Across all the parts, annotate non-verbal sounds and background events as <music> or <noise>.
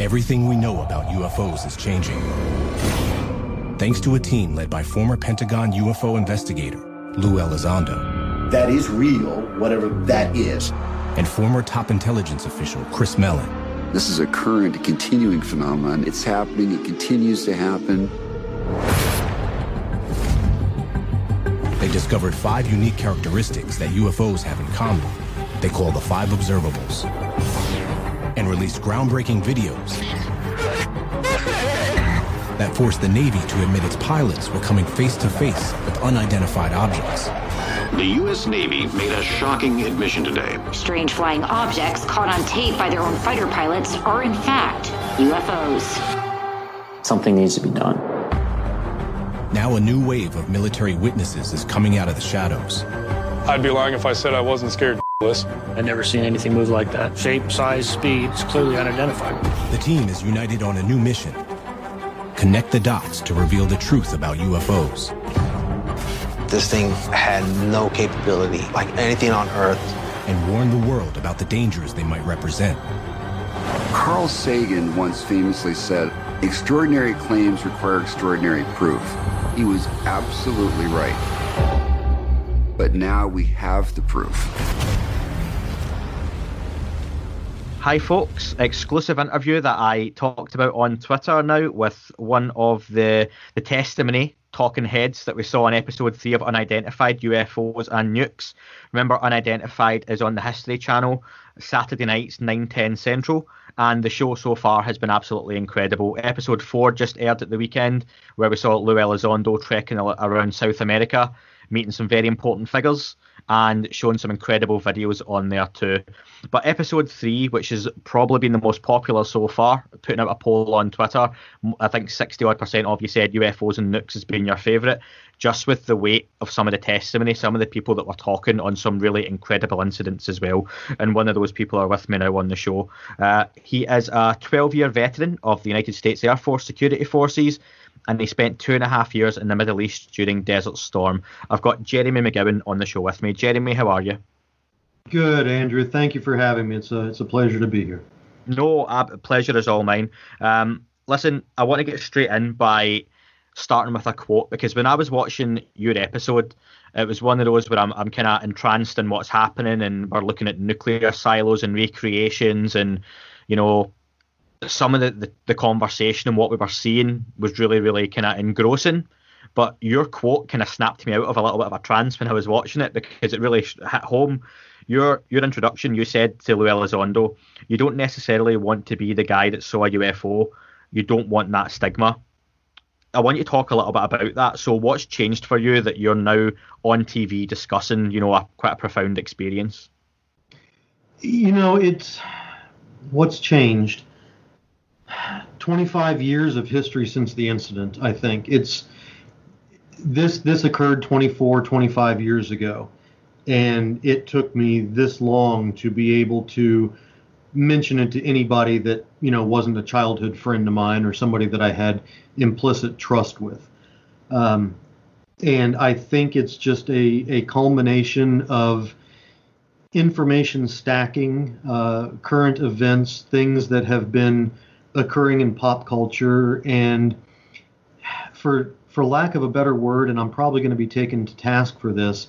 Everything we know about UFOs is changing. Thanks to a team led by former Pentagon UFO investigator Lou Elizondo. That is real, whatever that is. And former top intelligence official Chris Mellon. This is a current, continuing phenomenon. It's happening, it continues to happen. They discovered five unique characteristics that UFOs have in common. They call the Five Observables. And released groundbreaking videos that forced the Navy to admit its pilots were coming face to face with unidentified objects. The U.S. Navy made a shocking admission today. Strange flying objects caught on tape by their own fighter pilots are, in fact, UFOs. Something needs to be done. Now, a new wave of military witnesses is coming out of the shadows. I'd be lying if I said I wasn't scared. I've never seen anything move like that. Shape, size, speed, it's clearly unidentified. The team is united on a new mission connect the dots to reveal the truth about UFOs. This thing had no capability, like anything on Earth. And warn the world about the dangers they might represent. Carl Sagan once famously said, extraordinary claims require extraordinary proof. He was absolutely right. But now we have the proof. Hi, folks. Exclusive interview that I talked about on Twitter now with one of the the testimony talking heads that we saw in episode three of Unidentified UFOs and Nukes. Remember, Unidentified is on the History Channel Saturday nights, 9 10 Central, and the show so far has been absolutely incredible. Episode four just aired at the weekend, where we saw Lou Elizondo trekking around South America, meeting some very important figures and shown some incredible videos on there too. But episode three, which has probably been the most popular so far, putting out a poll on Twitter, I think 60 odd percent of you said UFOs and nukes has been your favourite. Just with the weight of some of the testimony, some of the people that were talking on some really incredible incidents as well. And one of those people are with me now on the show. Uh, he is a 12 year veteran of the United States Air Force Security Forces and he spent two and a half years in the Middle East during Desert Storm. I've got Jeremy McGowan on the show with me. Jeremy, how are you? Good, Andrew. Thank you for having me. It's a it's a pleasure to be here. No, pleasure is all mine. Um, listen, I want to get straight in by starting with a quote because when I was watching your episode, it was one of those where I'm I'm kind of entranced in what's happening, and we're looking at nuclear silos and recreations, and you know some of the, the, the conversation and what we were seeing was really, really kind of engrossing. But your quote kind of snapped me out of a little bit of a trance when I was watching it because it really hit home. Your your introduction, you said to Lou Elizondo, you don't necessarily want to be the guy that saw a UFO. You don't want that stigma. I want you to talk a little bit about that. So, what's changed for you that you're now on TV discussing, you know, a quite a profound experience? You know, it's what's changed 25 years of history since the incident, I think. It's this this occurred 24 25 years ago and it took me this long to be able to mention it to anybody that you know wasn't a childhood friend of mine or somebody that I had implicit trust with. Um, and I think it's just a, a culmination of information stacking, uh, current events, things that have been occurring in pop culture and for for lack of a better word and I'm probably going to be taken to task for this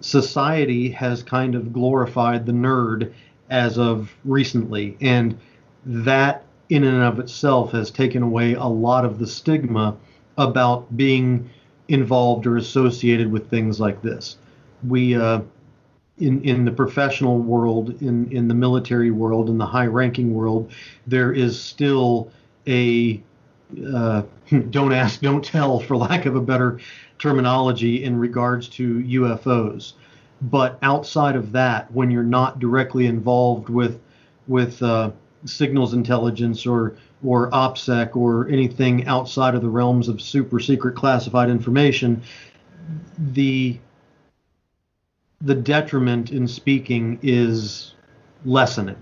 society has kind of glorified the nerd as of recently and that in and of itself has taken away a lot of the stigma about being involved or associated with things like this. We uh, in in the professional world, in in the military world, in the high ranking world, there is still a uh, <laughs> don't ask, don't tell, for lack of a better terminology, in regards to UFOs. But outside of that, when you're not directly involved with with uh, signals intelligence or or OPSEC or anything outside of the realms of super secret classified information, the the detriment in speaking is lessening.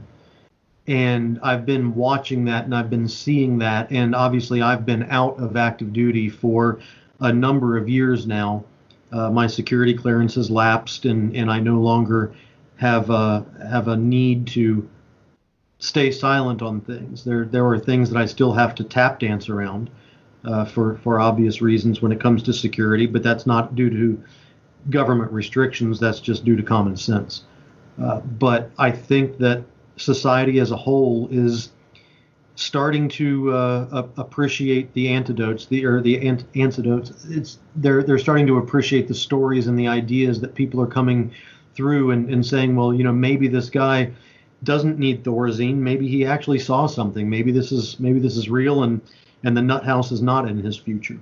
And I've been watching that and I've been seeing that. And obviously, I've been out of active duty for a number of years now. Uh, my security clearance has lapsed, and, and I no longer have a, have a need to stay silent on things. There there are things that I still have to tap dance around uh, for for obvious reasons when it comes to security, but that's not due to government restrictions. That's just due to common sense. Uh, but I think that society as a whole is starting to uh, appreciate the antidotes, the or the ant- antidotes. It's they're they're starting to appreciate the stories and the ideas that people are coming through and, and saying, well, you know, maybe this guy doesn't need Thorazine. Maybe he actually saw something. Maybe this is maybe this is real and and the nut house is not in his future.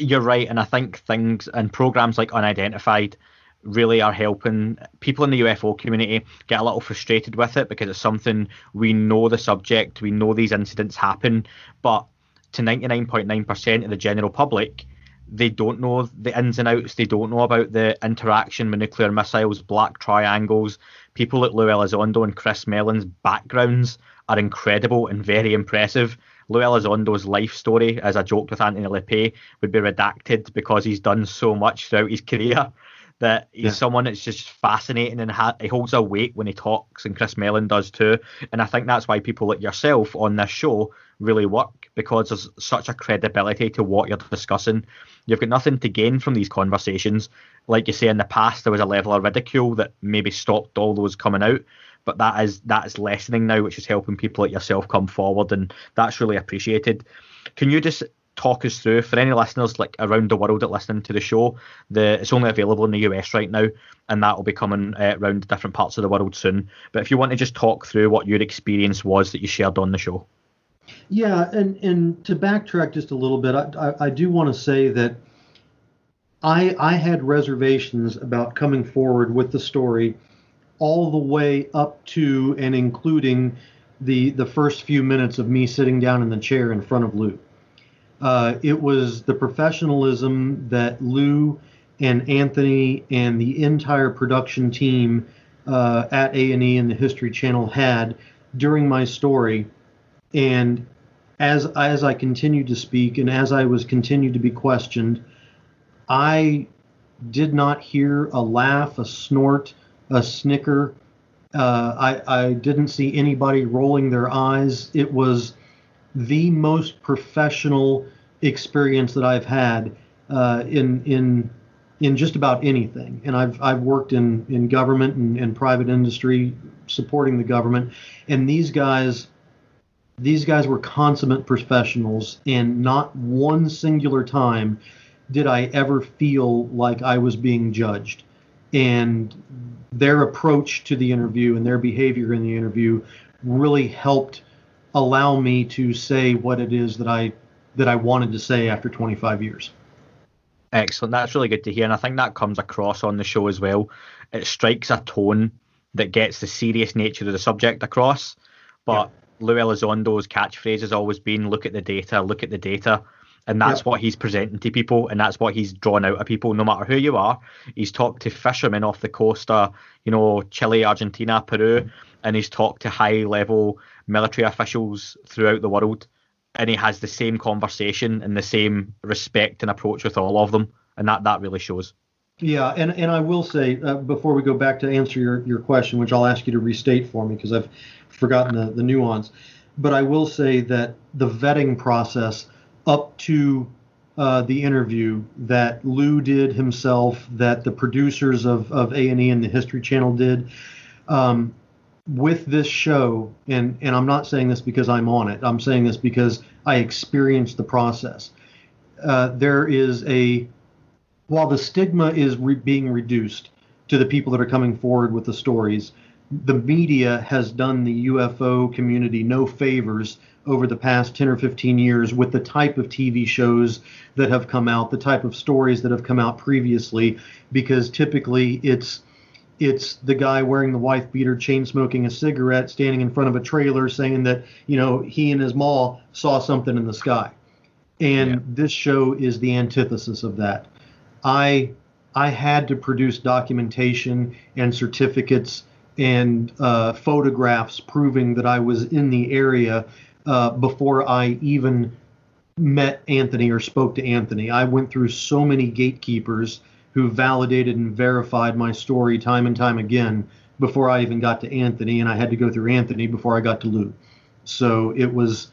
You're right, and I think things and programs like Unidentified really are helping people in the UFO community get a little frustrated with it because it's something we know the subject, we know these incidents happen, but to 99.9% of the general public, they don't know the ins and outs. They don't know about the interaction with nuclear missiles, black triangles. People like Lou Elizondo and Chris Mellon's backgrounds are incredible and very impressive. Lou Elizondo's life story, as I joked with Anthony LePay, would be redacted because he's done so much throughout his career that he's yeah. someone that's just fascinating and ha- he holds a weight when he talks, and Chris Mellon does too. And I think that's why people like yourself on this show really work because there's such a credibility to what you're discussing. You've got nothing to gain from these conversations. Like you say, in the past, there was a level of ridicule that maybe stopped all those coming out but that is that is lessening now, which is helping people like yourself come forward, and that's really appreciated. Can you just talk us through for any listeners like around the world that listening to the show? The it's only available in the US right now, and that will be coming uh, around different parts of the world soon. But if you want to just talk through what your experience was that you shared on the show. Yeah, and and to backtrack just a little bit, I, I, I do want to say that I I had reservations about coming forward with the story all the way up to and including the the first few minutes of me sitting down in the chair in front of Lou. Uh, it was the professionalism that Lou and Anthony and the entire production team uh, at A&E and the History Channel had during my story, and as as I continued to speak and as I was continued to be questioned, I did not hear a laugh, a snort, a snicker. Uh, I, I didn't see anybody rolling their eyes. It was the most professional experience that I've had uh, in in in just about anything. And I've I've worked in in government and, and private industry supporting the government, and these guys these guys were consummate professionals, and not one singular time did I ever feel like I was being judged. And their approach to the interview and their behavior in the interview really helped allow me to say what it is that I that I wanted to say after 25 years. Excellent. That's really good to hear, and I think that comes across on the show as well. It strikes a tone that gets the serious nature of the subject across. But yeah. Lou Elizondo's catchphrase has always been "Look at the data, look at the data." And that's yep. what he's presenting to people, and that's what he's drawn out of people, no matter who you are. He's talked to fishermen off the coast of, you know, Chile, Argentina, Peru, and he's talked to high level military officials throughout the world, and he has the same conversation and the same respect and approach with all of them, and that that really shows. Yeah, and, and I will say uh, before we go back to answer your, your question, which I'll ask you to restate for me because I've forgotten the, the nuance, but I will say that the vetting process up to uh, the interview that Lou did himself, that the producers of, of A&E and the History Channel did. Um, with this show, and, and I'm not saying this because I'm on it, I'm saying this because I experienced the process. Uh, there is a, while the stigma is re- being reduced to the people that are coming forward with the stories, the media has done the UFO community no favors over the past 10 or 15 years with the type of TV shows that have come out, the type of stories that have come out previously, because typically it's it's the guy wearing the wife beater, chain smoking a cigarette, standing in front of a trailer, saying that you know he and his ma saw something in the sky, and yeah. this show is the antithesis of that. I I had to produce documentation and certificates and uh, photographs proving that I was in the area uh, before I even met Anthony or spoke to Anthony. I went through so many gatekeepers who validated and verified my story time and time again before I even got to Anthony, and I had to go through Anthony before I got to Lou. So it was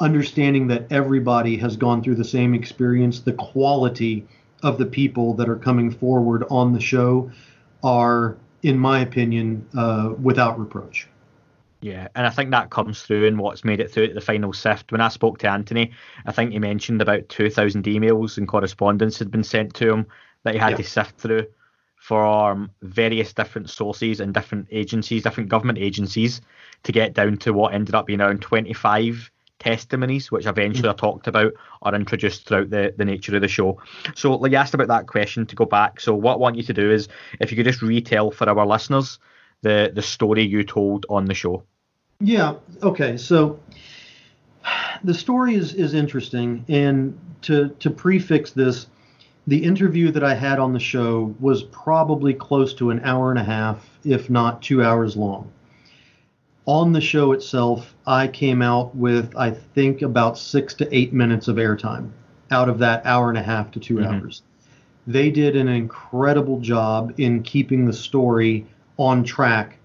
understanding that everybody has gone through the same experience, the quality of the people that are coming forward on the show are, in my opinion, uh, without reproach. Yeah, and I think that comes through in what's made it through to the final sift. When I spoke to Anthony, I think he mentioned about 2,000 emails and correspondence had been sent to him that he had yeah. to sift through from various different sources and different agencies, different government agencies, to get down to what ended up being around 25 testimonies, which eventually mm. are talked about or introduced throughout the, the nature of the show. So, like you asked about that question to go back. So, what I want you to do is if you could just retell for our listeners the the story you told on the show. Yeah. Okay. So the story is is interesting, and to to prefix this, the interview that I had on the show was probably close to an hour and a half, if not two hours long. On the show itself, I came out with I think about six to eight minutes of airtime out of that hour and a half to 2 mm-hmm. hours. They did an incredible job in keeping the story on track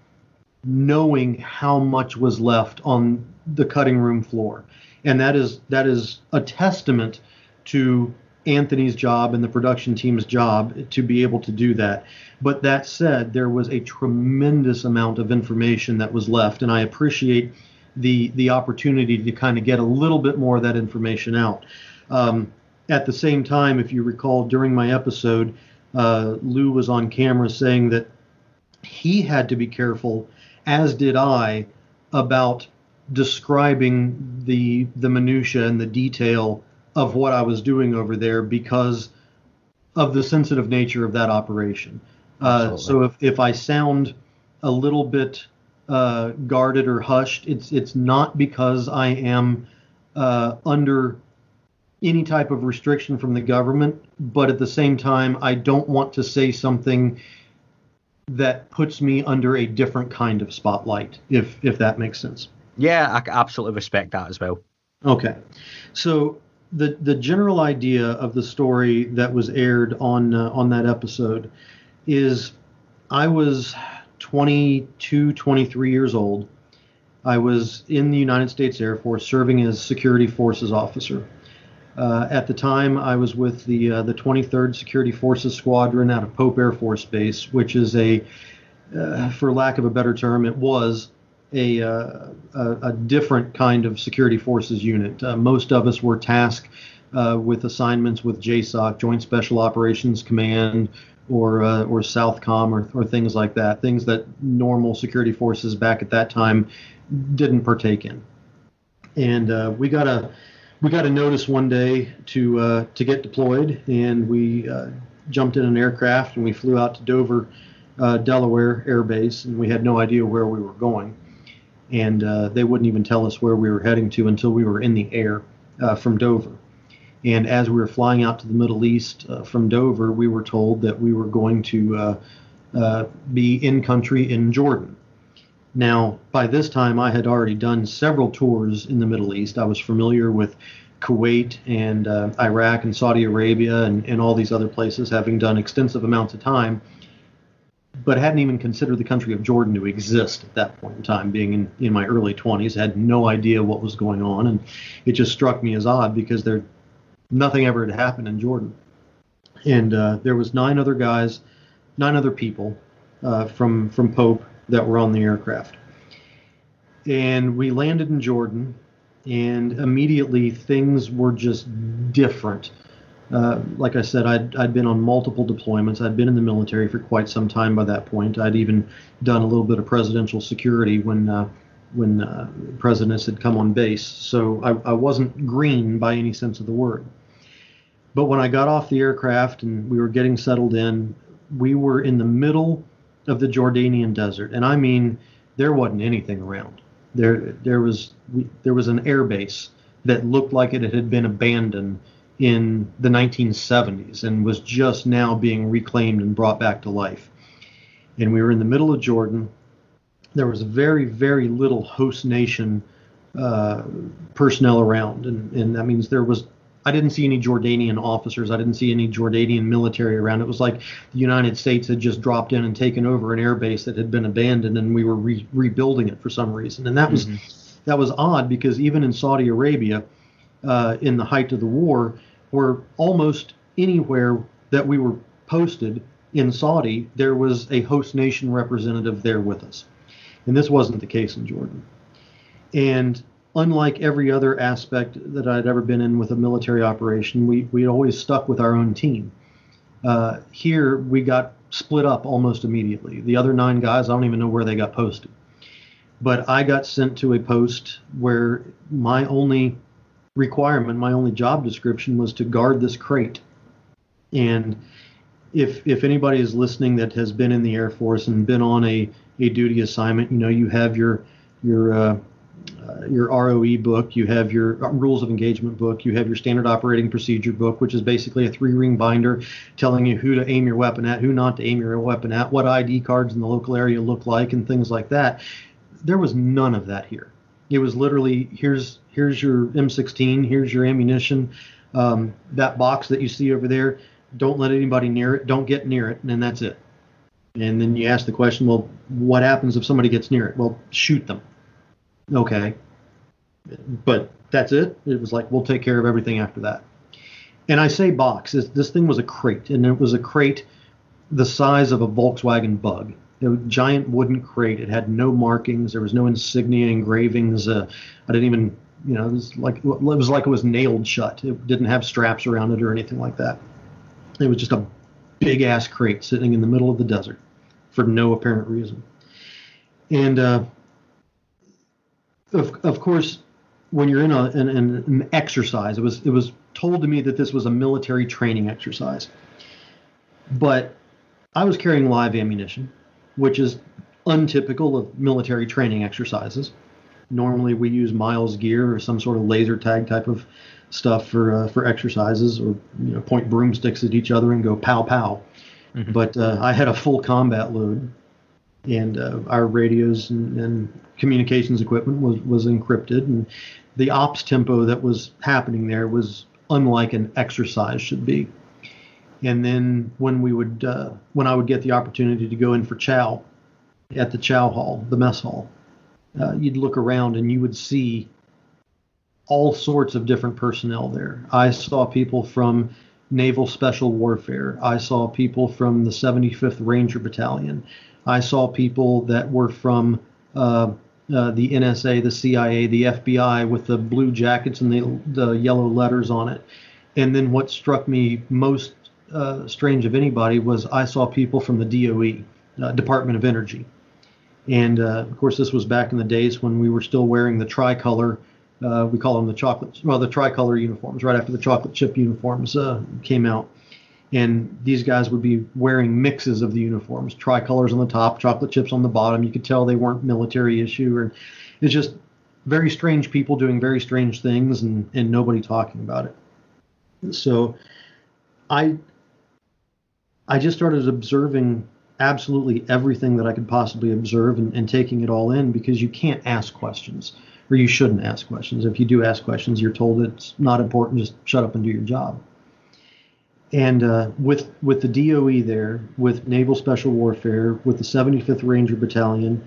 knowing how much was left on the cutting room floor. And that is that is a testament to Anthony's job and the production team's job to be able to do that. But that said, there was a tremendous amount of information that was left, and I appreciate the the opportunity to kind of get a little bit more of that information out. Um, at the same time, if you recall, during my episode, uh, Lou was on camera saying that he had to be careful as did I, about describing the the minutia and the detail of what I was doing over there because of the sensitive nature of that operation. Uh, so if, if I sound a little bit uh, guarded or hushed, it's it's not because I am uh, under any type of restriction from the government, but at the same time, I don't want to say something that puts me under a different kind of spotlight, if if that makes sense. Yeah, I absolutely respect that as well. Okay, so the the general idea of the story that was aired on uh, on that episode is I was 22, 23 years old. I was in the United States Air Force serving as security forces officer. Uh, at the time, I was with the uh, the 23rd Security Forces Squadron out of Pope Air Force Base, which is a, uh, for lack of a better term, it was a, uh, a, a, different kind of security forces unit. Uh, most of us were tasked uh, with assignments with JSOC, Joint Special Operations Command, or or Southcom, or, or things like that. Things that normal security forces back at that time didn't partake in. And we got a we got a notice one day to uh, to get deployed, and we uh, jumped in an aircraft and we flew out to Dover, uh, Delaware Air Base, and we had no idea where we were going, and uh, they wouldn't even tell us where we were heading to until we were in the air uh, from Dover. And as we were flying out to the Middle East uh, from Dover, we were told that we were going to be in country in Jordan. Now, by this time, I had already done several tours in the Middle East. I was familiar with Kuwait and uh, Iraq and Saudi Arabia and, and all these other places, having done extensive amounts of time, but hadn't even considered the country of Jordan to exist at that point in time. Being in, in my early 20s, had no idea what was going on, and it just struck me as odd because there nothing ever had happened in Jordan. And uh, there was nine other guys, nine other people uh, from from Pope that were on the aircraft. And we landed in Jordan, and immediately things were just different. Uh, like I said, I'd, I'd been on multiple deployments. I'd been in the military for quite some time by that point. I'd even done a little bit of presidential security when uh, when uh, presidents had come on base. So I, I wasn't green by any sense of the word. But when I got off the aircraft and we were getting settled in, we were in the middle of the Jordanian desert, and I mean there wasn't anything around. There there was there was an air base that looked like it had been abandoned in the 1970s and was just now being reclaimed and brought back to life. And we were in the middle of Jordan. There was very very little host nation uh, personnel around, and and that means there was I didn't see any Jordanian officers. I didn't see any Jordanian military around. It was like the United States had just dropped in and taken over an airbase that had been abandoned, and we were re- rebuilding it for some reason. And that was mm-hmm. that was odd because even in Saudi Arabia, uh, in the height of the war, where almost anywhere that we were posted in Saudi, there was a host nation representative there with us, and this wasn't the case in Jordan. And unlike every other aspect that I'd ever been in with a military operation, we we always stuck with our own team. Uh, here we got split up almost immediately. The other nine guys, I don't even know where they got posted. But I got sent to a post where my only requirement, my only job description was to guard this crate. And if if anybody is listening that has been in the Air Force and been on a, a duty assignment, you know you have your your uh, uh, your ROE book, you have your rules of engagement book, you have your standard operating procedure book, which is basically a three ring binder telling you who to aim your weapon at, who not to aim your weapon at, what ID cards in the local area look like, and things like that. There was none of that here. It was literally here's here's your M16, here's your ammunition. Um, that box that you see over there, don't let anybody near it, don't get near it, and then that's it. And then you ask the question, well, what happens if somebody gets near it? Well, shoot them okay. But that's it. It was like, we'll take care of everything after that. And I say box. This thing was a crate, and it was a crate the size of a Volkswagen Bug. A giant wooden crate. It had no markings. There was no insignia engravings. Uh, I didn't even, you know, it was like it was like it was nailed shut. It didn't have straps around it or anything like that. It was just a big ass crate sitting in the middle of the desert for no apparent reason. And uh, of, of course, when you're in a, an, an exercise, it was it was told to me that this was a military training exercise. But I was carrying live ammunition, which is untypical of military training exercises. Normally, we use MILES gear or some sort of laser tag type of stuff for uh, for exercises, or you know, point broomsticks at each other and go pow pow. Mm-hmm. But uh, I had a full combat load, and uh, our radios and, and, communications equipment was was encrypted, and the ops tempo that was happening there was unlike an exercise should be. And then when we would uh, when I would get the opportunity to go in for chow at the chow hall, the mess hall, uh, you'd look around and you would see all sorts of different personnel there. I saw people from Naval Special Warfare. I saw people from the 75th Ranger Battalion. I saw people that were from uh, uh, the NSA, the CIA, the FBI with the blue jackets and the, the yellow letters on it. And then what struck me most uh, strange of anybody was I saw people from the DOE, uh, Department of Energy. And uh, of course, this was back in the days when we were still wearing the tricolor. Uh, we call them the chocolate, well, the tricolor uniforms, right after the chocolate chip uniforms came out and these guys would be wearing mixes of the uniforms, tricolors on the top, chocolate chips on the bottom. You could tell they weren't military issue, or it's just very strange people doing very strange things, and and nobody talking about it. So, I I just started observing absolutely everything that I could possibly observe and, and taking it all in because you can't ask questions or you shouldn't ask questions. If you do ask questions, you're told it's not important. Just shut up and do your job and uh, with with the DOE there, with Naval Special Warfare, with the 75th Ranger Battalion,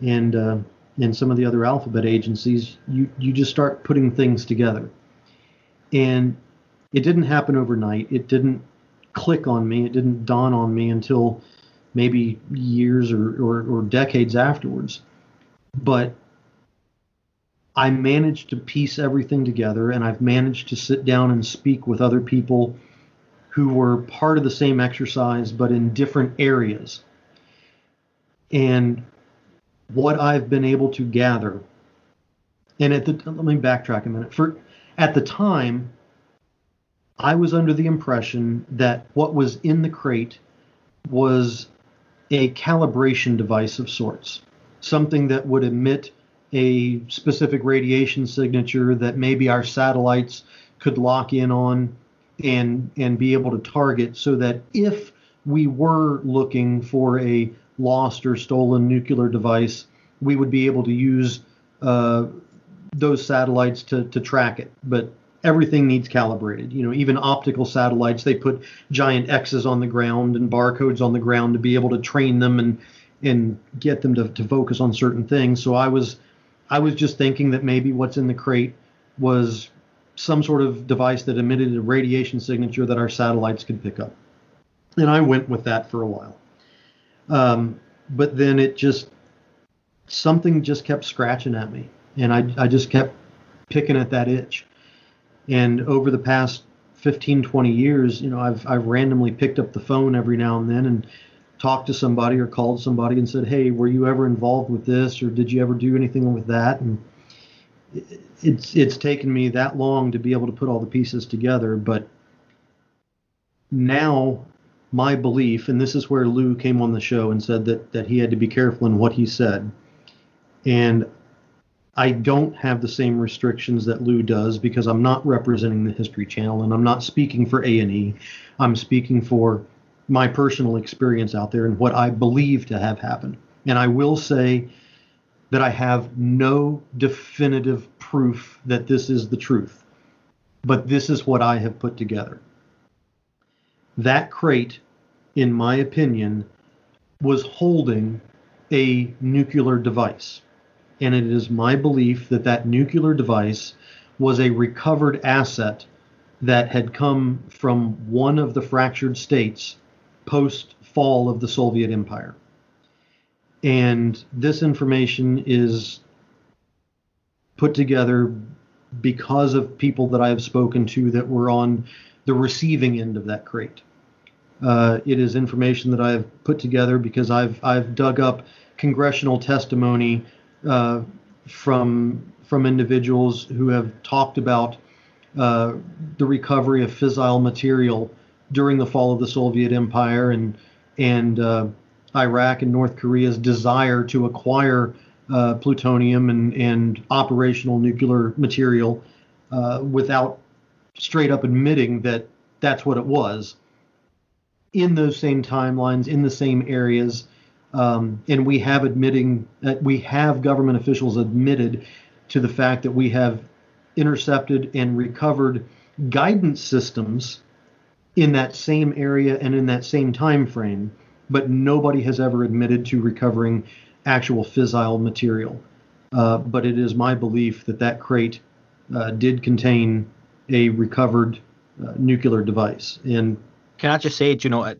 and uh, and some of the other alphabet agencies, you you just start putting things together, and it didn't happen overnight. It didn't click on me. It didn't dawn on me until maybe years or, or, or decades afterwards. But I managed to piece everything together, and I've managed to sit down and speak with other people who were part of the same exercise but in different areas. And what I've been able to gather, and at the let me backtrack a minute. For at the time, I was under the impression that what was in the crate was a calibration device of sorts, something that would emit a specific radiation signature that maybe our satellites could lock in on and and be able to target so that if we were looking for a lost or stolen nuclear device, we would be able to use uh, those satellites to, to track it. But everything needs calibrated. You know, even optical satellites, they put giant X's on the ground and barcodes on the ground to be able to train them and and get them to, to focus on certain things. So I was I was just thinking that maybe what's in the crate was some sort of device that emitted a radiation signature that our satellites could pick up. And I went with that for a while. Um, but then it just something just kept scratching at me and I, I just kept picking at that itch and over the past 15 20 years you know i've i've randomly picked up the phone every now and then and talked to somebody or called somebody and said hey were you ever involved with this or did you ever do anything with that? And it's it's taken me that long to be able to put all the pieces together but now my belief and this is where lou came on the show and said that that he had to be careful in what he said. And I don't have the same restrictions that Lou does because I'm not representing the History Channel and I'm not speaking for A&E. I'm speaking for my personal experience out there and what I believe to have happened. And I will say that I have no definitive proof that this is the truth, but this is what I have put together. That crate, in my opinion, was holding a nuclear device and it is my belief that that nuclear device was a recovered asset that had come from one of the fractured states post fall of the Soviet Empire. And this information is put together because of people that I have spoken to that were on the receiving end of that crate. Uh, it is information that I have put together because I've I've dug up congressional testimony uh, from from individuals who have talked about uh, the recovery of fissile material during the fall of the Soviet Empire and and uh, Iraq and North Korea's desire to acquire uh, plutonium and, and operational nuclear material uh, without straight up admitting that that's what it was. In those same timelines, in the same areas, um, and we have admitting that we have government officials admitted to the fact that we have intercepted and recovered guidance systems in that same area and in that same time frame, but nobody has ever admitted to recovering actual fissile material. Uh, but it is my belief that that crate uh, did contain a recovered uh, nuclear device. And can I just say, you know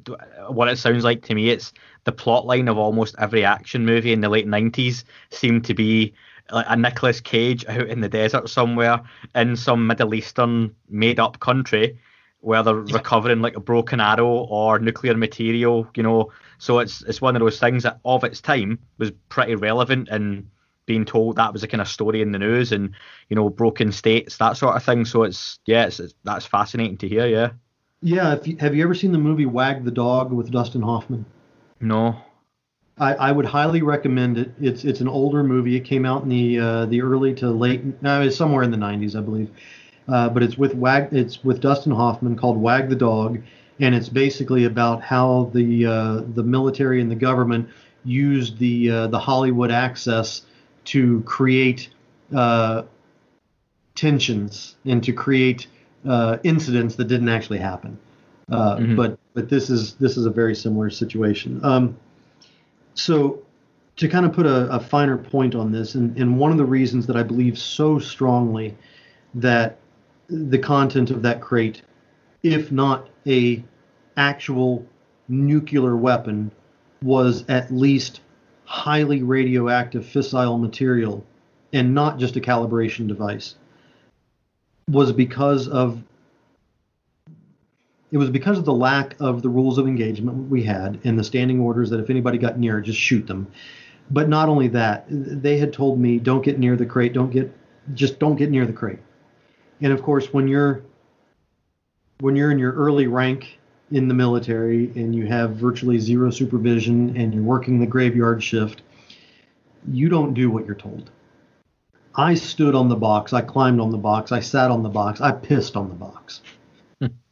what it sounds like to me? It's the plot line of almost every action movie in the late 90s seemed to be like a Nicolas Cage out in the desert somewhere in some Middle Eastern made up country where they're recovering like a broken arrow or nuclear material, you know. So it's it's one of those things that of its time was pretty relevant and being told that was a kind of story in the news and you know broken states that sort of thing. So it's yeah, it's, it's that's fascinating to hear. Yeah. Yeah. You, have you ever seen the movie Wag the Dog with Dustin Hoffman? No. I, I would highly recommend it. It's it's an older movie. It came out in the uh, the early to late. No, it's somewhere in the 90s, I believe. Uh, but it's with Wag. It's with Dustin Hoffman called Wag the Dog, and it's basically about how the uh, the military and the government used the uh, the Hollywood access to create uh, tensions and to create uh, incidents that didn't actually happen. Uh, mm-hmm. But but this is this is a very similar situation. Um, so to kind of put a, a, finer point on this, and, and one of the reasons that I believe so strongly that the content of that crate, if not a actual nuclear weapon, was at least highly radioactive fissile material and not just a calibration device, was because of it was because of the lack of the rules of engagement we had and the standing orders that if anybody got near, just shoot them. But not only that, they had told me, don't get near the crate, don't get, just don't get near the crate. And of course, when you're when you're in your early rank in the military and you have virtually zero supervision and you're working the graveyard shift, you don't do what you're told. I stood on the box, I climbed on the box, I sat on the box, I pissed on the box.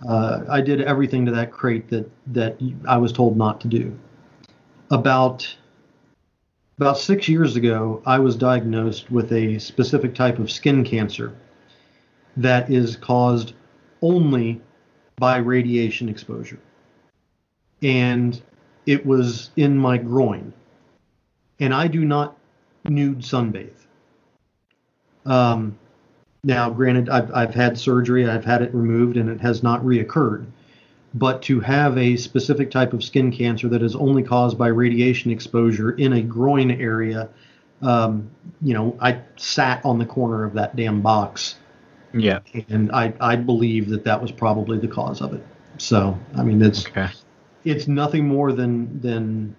Uh, I did everything to that crate that that I was told not to do. About about six years ago, I was diagnosed with a specific type of skin cancer, that is caused only by radiation exposure. And it was in my groin. And I do not nude sunbathe. Um, now, granted, I've, I've had surgery, I've had it removed, and it has not reoccurred. But to have a specific type of skin cancer that is only caused by radiation exposure in a groin area, um, you know, I sat on the corner of that damn box. Yeah. And I, I believe that that was probably the cause of it. So, I mean, it's okay. it's nothing more than than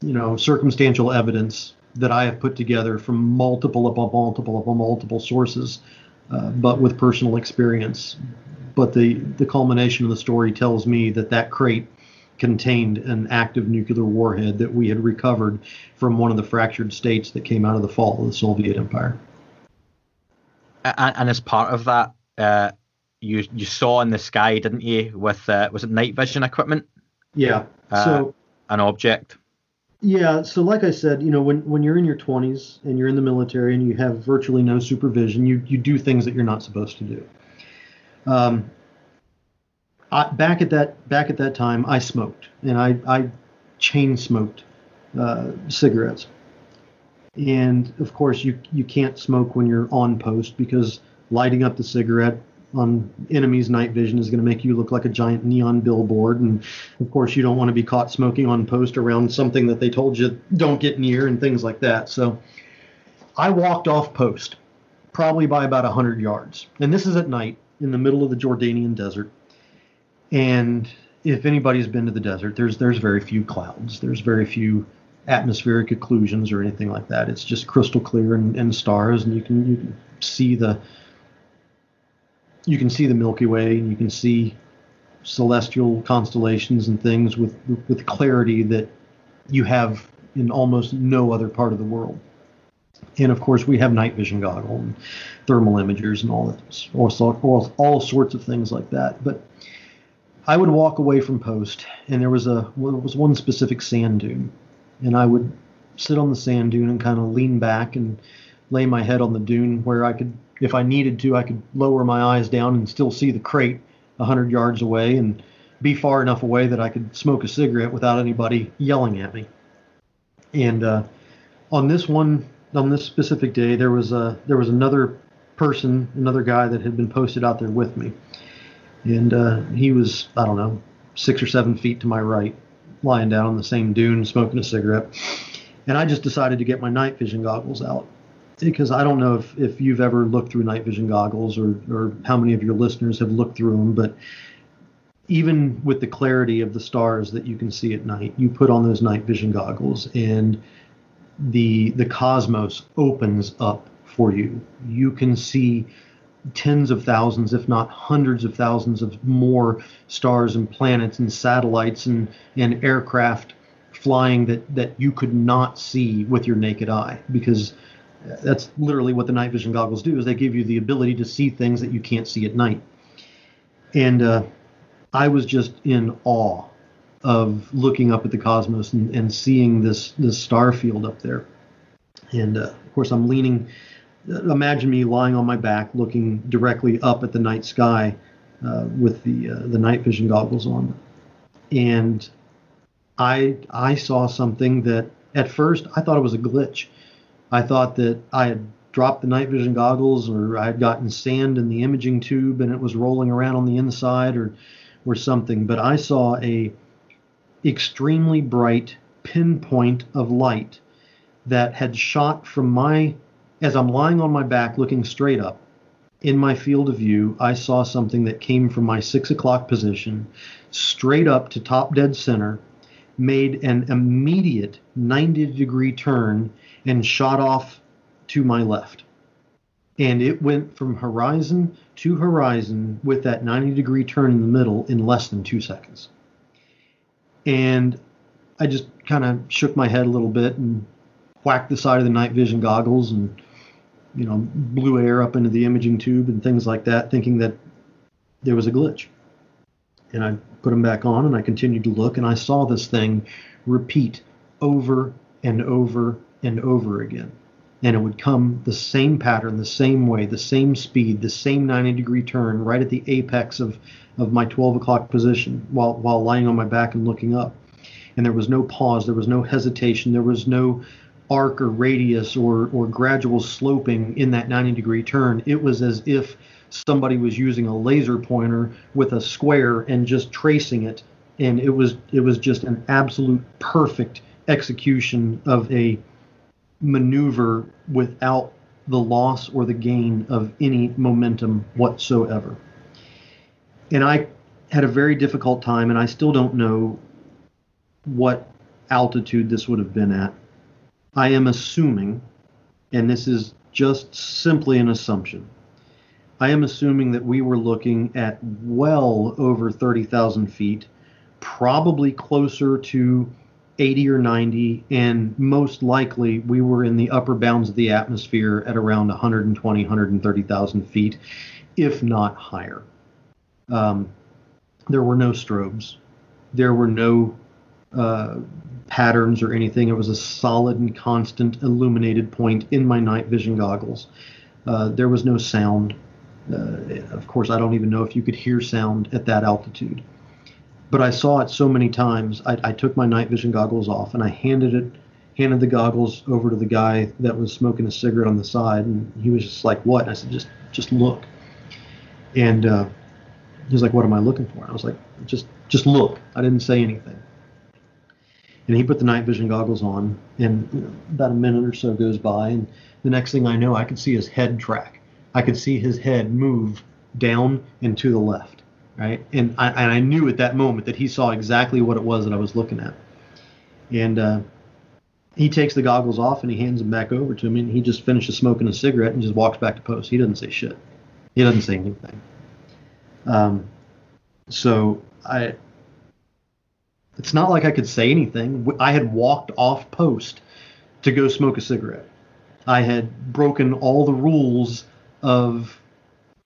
you know circumstantial evidence that I have put together from multiple upon multiple upon multiple sources, uh, but with personal experience. But the the culmination of the story tells me that that crate contained an active nuclear warhead that we had recovered from one of the fractured states that came out of the fall of the Soviet Empire. And, and as part of that, uh, you you saw in the sky, didn't you, with uh, was it night vision equipment? Yeah. Uh, so an object. Yeah, so like I said, you know, when, when you're in your 20s and you're in the military and you have virtually no supervision, you, you do things that you're not supposed to do. Um, I, back at that back at that time, I smoked and I, I chain smoked uh, cigarettes. And of course, you you can't smoke when you're on post because lighting up the cigarette on enemies' night vision is going to make you look like a giant neon billboard. And of course, you don't want to be caught smoking on post around something that they told you don't get near and things like that. So I walked off post, probably by about 100 yards. And this is at night in the middle of the Jordanian desert. And if anybody's been to the desert, there's there's very few clouds. There's very few atmospheric occlusions or anything like that. It's just crystal clear and, and stars, and you can you can see the you can see the Milky Way and you can see celestial constellations and things with with clarity that you have in almost no other part of the world. And of course, we have night vision goggles and thermal imagers and all that, all, all, all sorts of things like that. But I would walk away from post, and there was a there was one specific sand dune, and I would sit on the sand dune and kind of lean back and lay my head on the dune where I could if I needed to, I could lower my eyes down and still see the crate 100 yards away and be far enough away that I could smoke a cigarette without anybody yelling at me. And uh, on this one, on this specific day, there was a there was another person, another guy that had been posted out there with me, and uh, he was I don't know six or seven feet to my right, lying down on the same dune, smoking a cigarette. And I just decided to get my night vision goggles out because I don't know if, if you've ever looked through night vision goggles or, or how many of your listeners have looked through them, but even with the clarity of the stars that you can see at night, you put on those night vision goggles and the the cosmos opens up for you. You can see tens of thousands, if not hundreds of thousands of more stars and planets and satellites and, and aircraft flying that, that you could not see with your naked eye because that's literally what the night vision goggles do is they give you the ability to see things that you can't see at night. And uh, i was just in awe of looking up at the cosmos and, and seeing this this star field up there. And uh, of course i'm leaning imagine me lying on my back looking directly up at the night sky uh, with the uh, the night vision goggles on. And i i saw something that at first i thought it was a glitch I thought that I had dropped the night vision goggles or I had gotten sand in the imaging tube and it was rolling around on the inside or or something. But I saw a extremely bright pinpoint of light that had shot from my as I'm lying on my back looking straight up in my field of view, I saw something that came from my six o'clock position straight up to top dead center, made an immediate 90 degree turn and shot off to my left. And it went from horizon to horizon with that 90 degree turn in the middle in less than two seconds. And I just kind of shook my head a little bit and whacked the side of the night vision goggles and, you know, blew air up into the imaging tube and things like that, thinking that there was a glitch. And I put them back on and I continued to look and I saw this thing repeat over and over and over again. and it would come the same pattern, the same way, the same speed, the same 90 degree turn right at the apex of, of my 12 o'clock position while, while lying on my back and looking up. And there was no pause, there was no hesitation, there was no arc or radius or, or gradual sloping in that 90 degree turn. It was as if somebody was using a laser pointer with a square and just tracing it. And it was it was just an absolute perfect execution of a maneuver without the loss or the gain of any momentum whatsoever. And I had a very difficult time, and I still don't know what altitude this would have been at. I am assuming, and this is just simply an assumption, I am assuming that we were looking at well over 30,000 feet, probably closer to 80 or 90, and most likely we were in the upper bounds of the atmosphere at around 120, 130,000 feet, if not higher. Um, there were no strobes. There were no uh, patterns or anything. It was a solid and constant illuminated point in my night vision goggles. Uh, there was no sound. Uh, of course, I don't even know if you could hear sound at that altitude. But I saw it so many times. I, I took my night vision goggles off and I handed it, handed the goggles over to the guy that was smoking a cigarette on the side, and he was just like, "What?" And I said, "Just, just look." And uh, he was like, "What am I looking for?" And I was like, "Just, just look." I didn't say anything. And he put the night vision goggles on, and you know, about a minute or so goes by, and the next thing I know, I could see his head track. I could see his head move down and to the left, right? And I, and I knew at that moment that he saw exactly what it was that I was looking at. And uh, he takes the goggles off and he hands them back over to me, and he just finishes smoking a cigarette and just walks back to post. He doesn't say shit. He doesn't say anything. Um, so I it's not like I could say anything. I had walked off post to go smoke a cigarette. I had broken all the rules of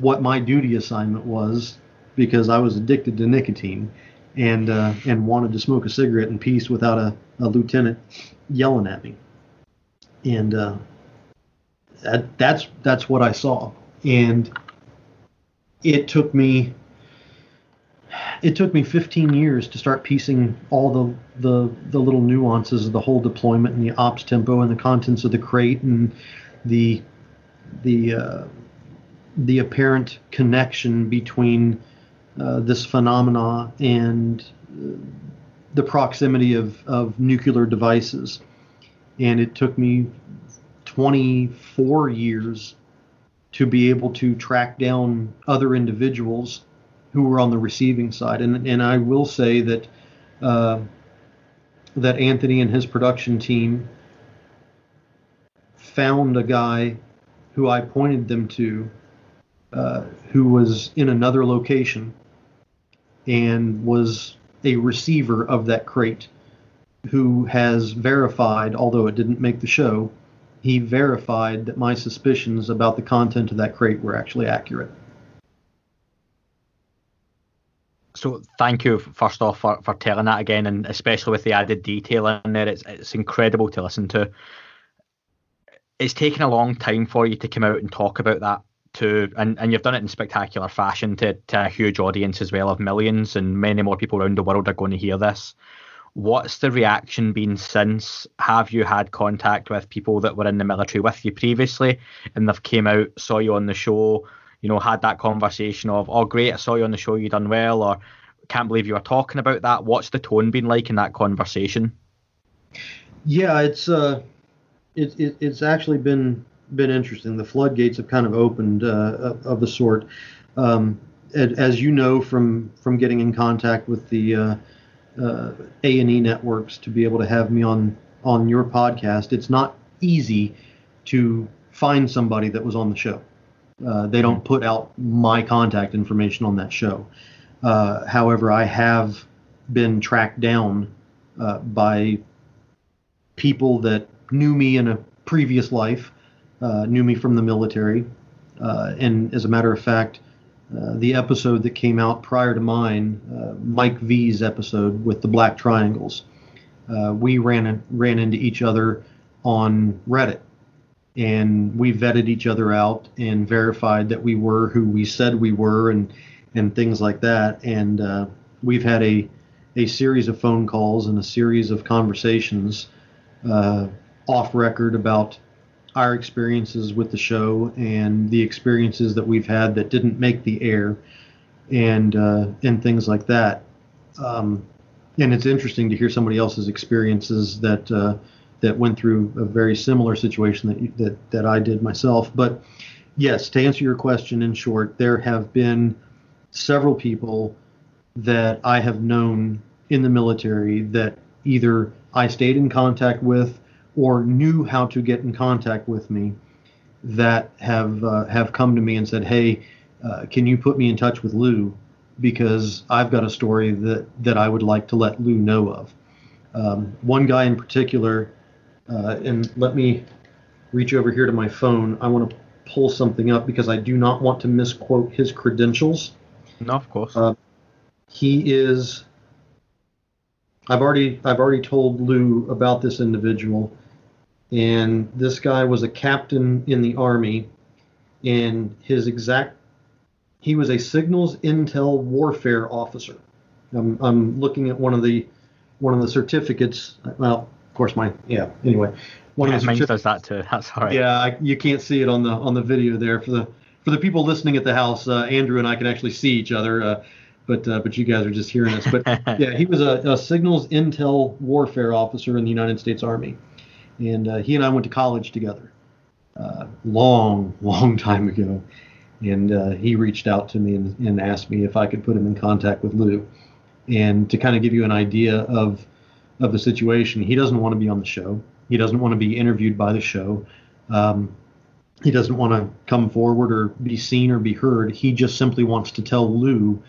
what my duty assignment was because I was addicted to nicotine and uh, and wanted to smoke a cigarette in peace without a, a lieutenant yelling at me. And uh, that, that's that's what I saw. And it took me it took me 15 years to start piecing all the, the the little nuances of the whole deployment and the ops tempo and the contents of the crate and the the uh, the apparent connection between uh, this phenomena and uh, the proximity of, of nuclear devices. And it took me 24 years to be able to track down other individuals who were on the receiving side. And and I will say that uh, that Anthony and his production team found a guy who I pointed them to, uh, who was in another location and was a receiver of that crate, who has verified, although it didn't make the show, he verified that my suspicions about the content of that crate were actually accurate. So thank you first off for, for telling that again, and especially with the added detail in there, it's it's incredible to listen to. It's taken a long time for you to come out and talk about that to, and, and you've done it in spectacular fashion to, to a huge audience as well of millions, and many more people around the world are going to hear this. What's the reaction been since? Have you had contact with people that were in the military with you previously, and they've came out, saw you on the show, you know, had that conversation of, oh, great, I saw you on the show, you done well, or can't believe you were talking about that. What's the tone been like in that conversation? Yeah, it's uh, it, it it's actually been been interesting. The floodgates have kind of opened uh, of a sort. Um, as you know from from getting in contact with the uh, uh, A and E networks to be able to have me on on your podcast, it's not easy to find somebody that was on the show. Uh, they don't put out my contact information on that show. Uh, however, I have been tracked down uh, by people that knew me in a previous life, uh, knew me from the military, uh, and as a matter of fact, the episode that came out prior to mine, Mike V's episode with the Black Triangles, we ran ran into each other on Reddit and we vetted each other out and verified that we were who we said we were, and and things like that. And uh, we've had a a series of phone calls and a series of conversations uh, off record about our experiences with the show and the experiences that we've had that didn't make the air and uh, and things like that. Um, and it's interesting to hear somebody else's experiences that uh, that went through a very similar situation that that that I did myself. But yes, to answer your question in short, there have been several people that I have known in the military that either I stayed in contact with or knew how to get in contact with me that have uh, have come to me and said, "Hey, uh, can you put me in touch with Lou because I've got a story that that I would like to let Lou know of." Um, one guy in particular, uh, and let me reach over here to my phone. I want to pull something up because I do not want to misquote his credentials. No, of course. Uh, he is. I've already I've already told Lou about this individual and this guy was a captain in the army and his exact he was a signals intel warfare officer. I'm, I'm looking at one of the one of the certificates well of course my yeah anyway. One yeah, of the <laughs> mine certif- does that too. <laughs> That's all right. Yeah I, you can't see it on the on the video there. For the for the people listening at the house uh, andrew and i can actually see each other uh, but uh, but you guys are just hearing us. But <laughs> yeah he was a, a signals intel warfare officer in the united states army and uh, he and I went to college together, uh, long, <laughs> long time ago. And uh, he reached out to me and, and, asked me if I could put him in contact with Lou. And to kind of give you an idea of of the situation, he doesn't want to be on the show. He doesn't want to be interviewed by the show. Um, he doesn't want to come forward or be seen or be heard. He just simply wants to tell Lou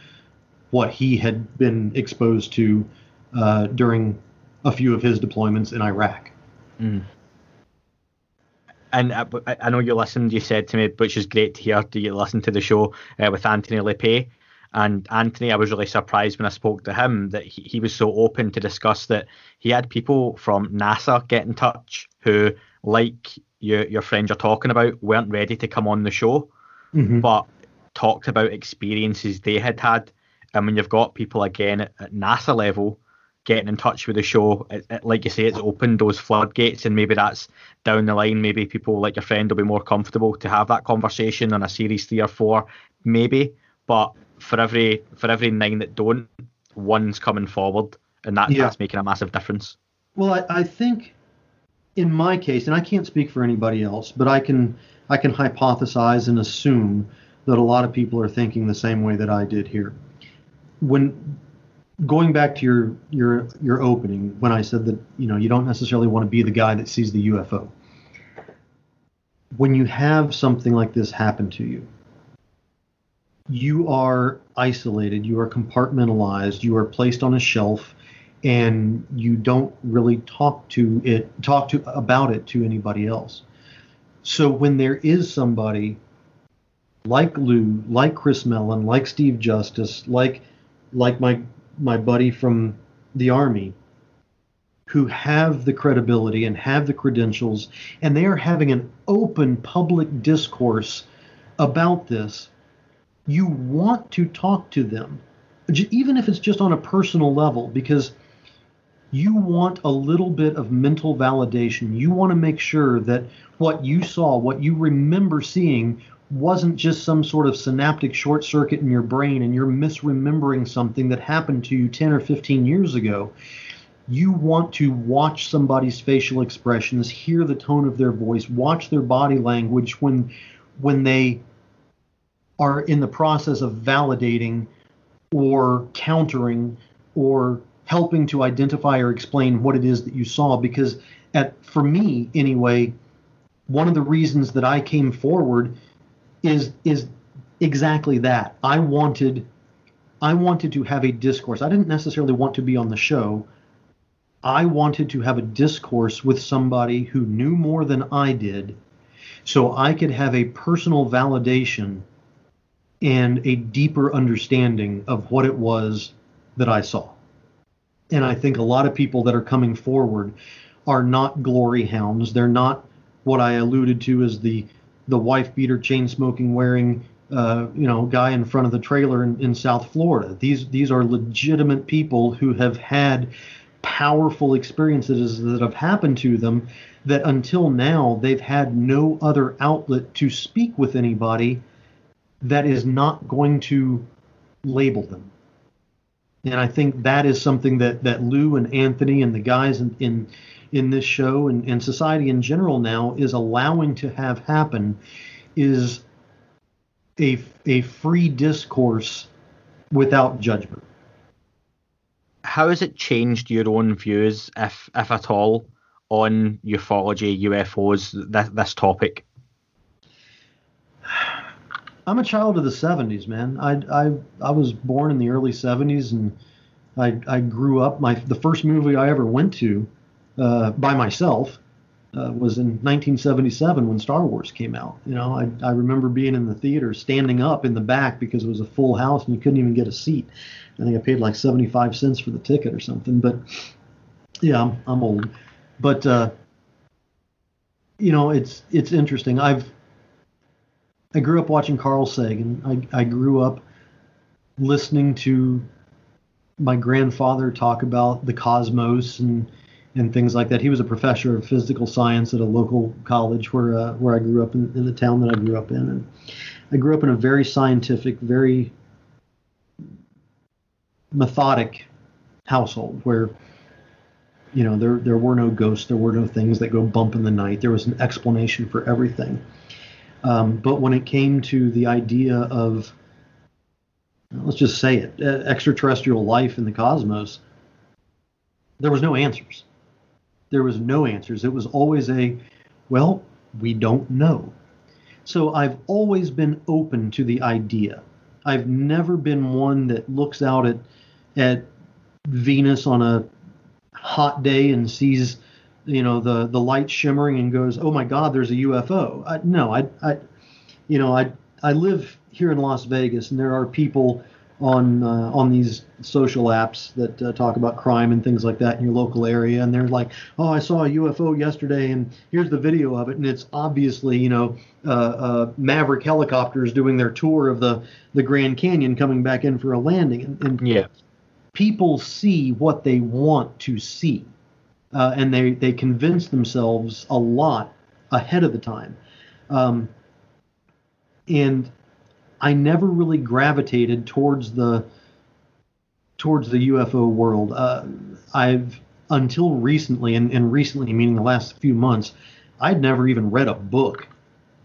what he had been exposed to uh, during a few of his deployments in Iraq. Mm. And I, I, know you listened. You said to me, which is great to hear. Do you listen to the show uh, with Anthony LePay? And Anthony, I was really surprised when I spoke to him that he, he was so open to discuss that he had people from NASA get in touch who, like your your friends you're talking about, weren't ready to come on the show, mm-hmm. but talked about experiences they had had. And when you've got people again at, at NASA level getting in touch with the show. It, it, like you say, it's opened those floodgates, and maybe that's down the line. Maybe people like your friend will be more comfortable to have that conversation on a series three or four, maybe. But for every for every nine that don't, one's coming forward, and that, yeah. that's making a massive difference. Well, I, I think in my case, and I can't speak for anybody else, but I can I can hypothesize and assume that a lot of people are thinking the same way that I did here. When going back to your your your opening when I said that you know you don't necessarily want to be the guy that sees the UFO. When you have something like this happen to you, you are isolated, you are compartmentalized, you are placed on a shelf, and you don't really talk to it talk to about it to anybody else. So when there is somebody like Lou, like Chris Mellon, like Steve Justice, like like my my buddy from the army who have the credibility and have the credentials, and they are having an open public discourse about this, you want to talk to them, even if it's just on a personal level, because you want a little bit of mental validation. You want to make sure that what you saw, what you remember seeing, wasn't just some sort of synaptic short circuit in your brain and you're misremembering something that happened to you 10 or 15 years ago. You want to watch somebody's facial expressions, hear the tone of their voice, watch their body language when when they are in the process of validating or countering or helping to identify or explain what it is that you saw because at for me anyway one of the reasons that I came forward is is exactly that. I wanted I wanted to have a discourse. I didn't necessarily want to be on the show. I wanted to have a discourse with somebody who knew more than I did so I could have a personal validation and a deeper understanding of what it was that I saw. And I think a lot of people that are coming forward are not glory hounds. They're not what I alluded to as the the wife beater, chain smoking, wearing uh, you know guy in front of the trailer in, in South Florida. These these are legitimate people who have had powerful experiences that have happened to them that until now they've had no other outlet to speak with anybody that is not going to label them. And I think that is something that, that Lou and Anthony and the guys in, in, in this show and, and society in general now is allowing to have happen is a, a free discourse without judgment. How has it changed your own views, if if at all, on ufology, UFOs, this, this topic? I'm a child of the 70s, man. I, I, I was born in the early 70s and I, I grew up. My The first movie I ever went to uh, by myself uh, was in 1977 when Star Wars came out. You know, I, I remember being in the theater, standing up in the back because it was a full house and you couldn't even get a seat. I think I paid like 75 cents for the ticket or something. But yeah, I'm, I'm old. But uh, you know, it's it's interesting. I've I grew up watching Carl Sagan. I, I grew up listening to my grandfather talk about the cosmos and and things like that. He was a professor of physical science at a local college where uh, where I grew up in, in the town that I grew up in, and I grew up in a very scientific, very methodic household where you know there there were no ghosts, there were no things that go bump in the night. There was an explanation for everything. Um, but when it came to the idea of let's just say it, uh, extraterrestrial life in the cosmos, there was no answers. There was no answers. It was always a, well, we don't know. So I've always been open to the idea. I've never been one that looks out at at Venus on a hot day and sees you know the the light shimmering and goes oh my god there's a ufo I, no i i you know i i live here in las vegas and there are people on uh, on these social apps that uh, talk about crime and things like that in your local area and they're like oh i saw a ufo yesterday and here's the video of it and it's obviously you know uh, uh maverick helicopters doing their tour of the the grand canyon coming back in for a landing and, and yeah people see what they want to see, uh, and they they convince themselves a lot ahead of the time. Um, and I never really gravitated towards the towards the UFO world. Uh, I've until recently, and, and recently meaning the last few months, I'd never even read a book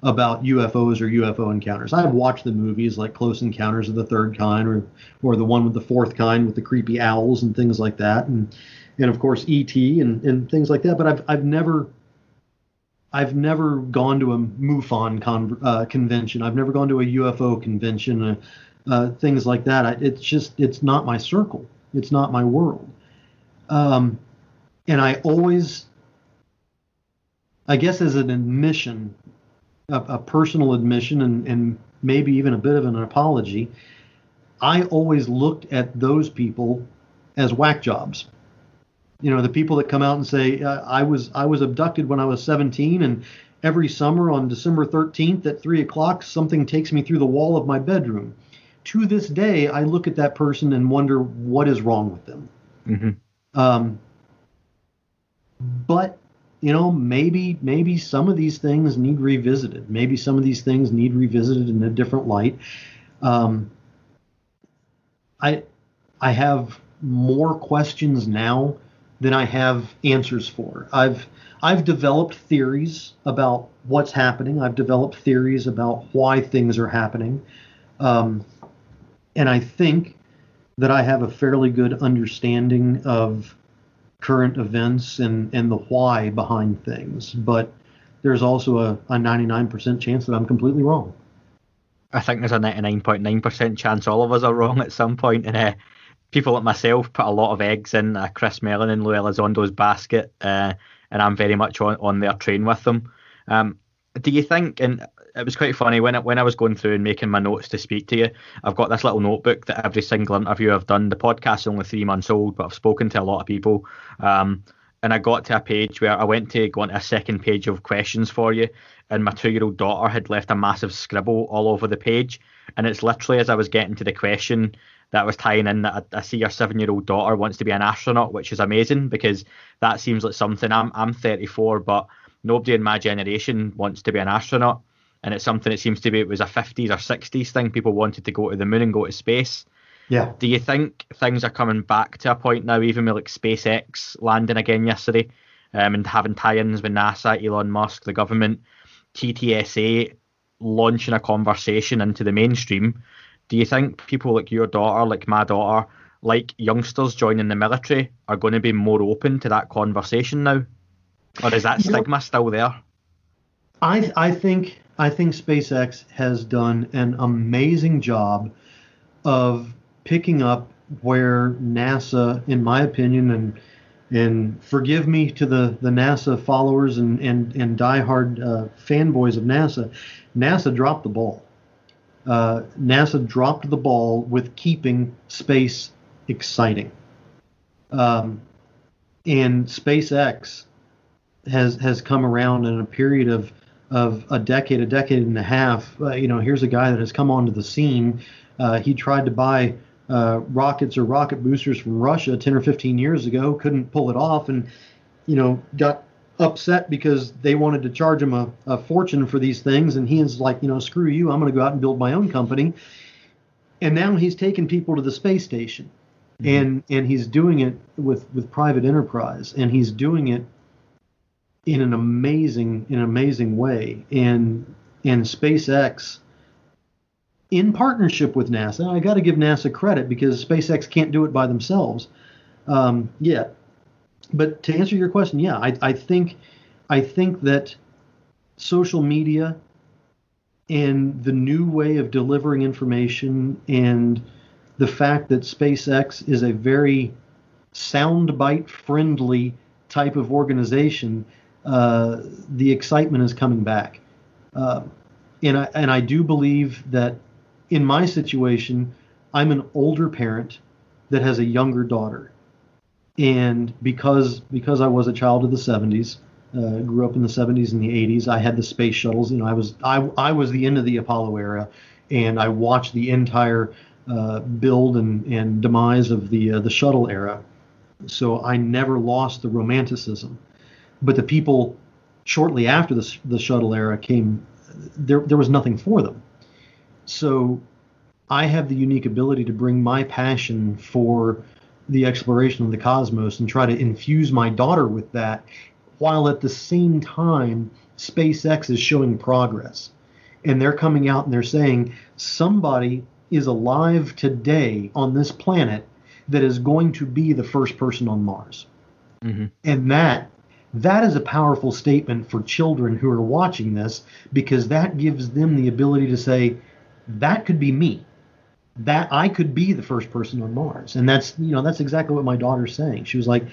about UFOs or UFO encounters. I've watched the movies like Close Encounters of the Third Kind or or the one with the fourth kind with the creepy owls and things like that, and and of course ET and, and things like that. But I've I've never I've never gone to a MUFON con, uh, convention. I've never gone to a UFO convention, uh, uh, things like that. I, it's just it's not my circle. It's not my world. Um, and I always, I guess, as an admission, a, a personal admission and, and maybe even a bit of an apology, I always looked at those people as whack jobs. You know, the people that come out and say, uh, "I was I was abducted when I was 17, and every summer on December 13th at three o'clock, something takes me through the wall of my bedroom." To this day, I look at that person and wonder what is wrong with them. Mm-hmm. Um, but you know, maybe maybe some of these things need revisited. Maybe some of these things need revisited in a different light. Um, I I have more questions now than I have answers for. I've I've developed theories about what's happening. I've developed theories about why things are happening, um, and I think that I have a fairly good understanding of current events and, and the why behind things. But there's also a, a 99% chance that I'm completely wrong. I think there's a 99.9% chance all of us are wrong at some point, and uh, people like myself put a lot of eggs in uh, Chris Mellon and Lou Elizondo's basket, uh, and I'm very much on, on their train with them. Um, do you think, and it was quite funny when I, when I was going through and making my notes to speak to you. I've got this little notebook that every single interview I've done. The podcast's only three months old, but I've spoken to a lot of people. Um, and I got to a page where I went to go on a second page of questions for you, and my two-year-old daughter had left a massive scribble all over the page, and it's literally as I was getting to the question that was tying in that I, I see your seven-year-old daughter wants to be an astronaut, which is amazing because that seems like something. I'm I'm 34, but nobody in my generation wants to be an astronaut, and it's something it seems to be. It was a 50s or 60s thing. People wanted to go to the moon and go to space. Yeah. Do you think things are coming back to a point now, even with like SpaceX landing again yesterday, um, and having tie-ins with NASA, Elon Musk, the government, TTSA launching a conversation into the mainstream? Do you think people like your daughter, like my daughter, like youngsters joining the military, are going to be more open to that conversation now, or is that stigma know, still there? I I think I think SpaceX has done an amazing job of picking up where NASA, in my opinion, and and forgive me to the, the NASA followers and and and diehard uh, fanboys of NASA, NASA dropped the ball. Uh, NASA dropped the ball with keeping space exciting. Um, and SpaceX has has come around in a period of of a decade, a decade and a half. Uh, you know, here's a guy that has come onto the scene. Uh, he tried to buy uh, rockets or rocket boosters from Russia 10 or 15 years ago, couldn't pull it off, and you know got upset because they wanted to charge him a, a fortune for these things, and he is like, you know, screw you, I'm going to go out and build my own company. And now he's taking people to the space station, mm-hmm. and and he's doing it with with private enterprise, and he's doing it in an amazing in an amazing way, and and SpaceX in partnership with NASA. I got to give NASA credit because SpaceX can't do it by themselves um, yet. But to answer your question, yeah, I, I think I think that social media and the new way of delivering information and the fact that SpaceX is a very soundbite friendly type of organization, uh, the excitement is coming back. Uh, and I and I do believe that in my situation, I'm an older parent that has a younger daughter, and because because I was a child of the 70s, uh, grew up in the 70s and the 80s, I had the space shuttles. You know, I was I I was the end of the Apollo era, and I watched the entire uh, build and and demise of the uh, the shuttle era. So I never lost the romanticism, but the people shortly after the the shuttle era came, there there was nothing for them so I have the unique ability to bring my passion for the exploration of the cosmos and try to infuse my daughter with that while at the same time SpaceX is showing progress. And they're coming out and they're saying somebody is alive today on this planet that is going to be the first person on Mars. Mm-hmm. And that that is a powerful statement for children who are watching this because that gives them the ability to say, that could be me. That I could be the first person on Mars. And that's you know that's exactly what my daughter's saying. She was like,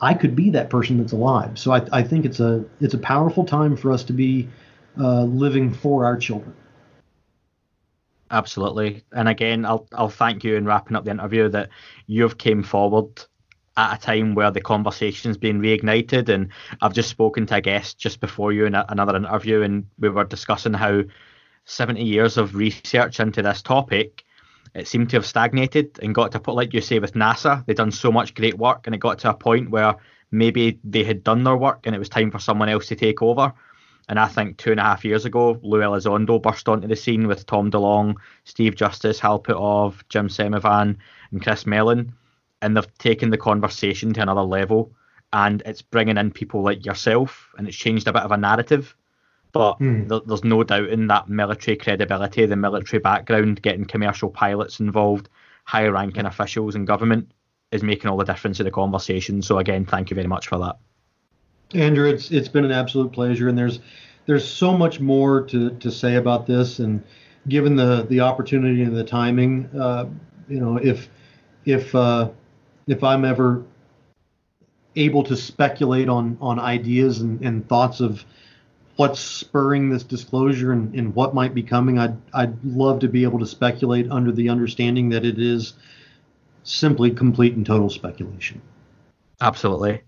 I could be that person that's alive. So I, I think it's a it's a powerful time for us to be uh, living for our children. Absolutely. And again, I'll I'll thank you in wrapping up the interview that you've came forward at a time where the conversation's been reignited. And I've just spoken to a guest just before you in a, another interview, and we were discussing how 70 years of research into this topic, it seemed to have stagnated and got to put, like you say, with NASA, they'd done so much great work, and it got to a point where maybe they had done their work and it was time for someone else to take over. And I think two and a half years ago, Lou Elizondo burst onto the scene with Tom DeLonge, Steve Justice, Hal Puthoff, Jim Semivan, and Chris Mellon. And they've taken the conversation to another level. And it's bringing in people like yourself, and it's changed a bit of a narrative. But hmm. th- there's no doubt in that military credibility, the military background, getting commercial pilots involved, high ranking officials in government is making all the difference in the conversation. So again, thank you very much for that. Andrew, it's it's been an absolute pleasure, and there's there's so much more to, to say about this, and given the the opportunity and the timing, uh, you know, if if uh, if I'm ever able to speculate on on ideas and, and thoughts of what's spurring this disclosure and, and what might be coming. I'd I'd love to be able to speculate under the understanding that it is simply complete and total speculation. Absolutely.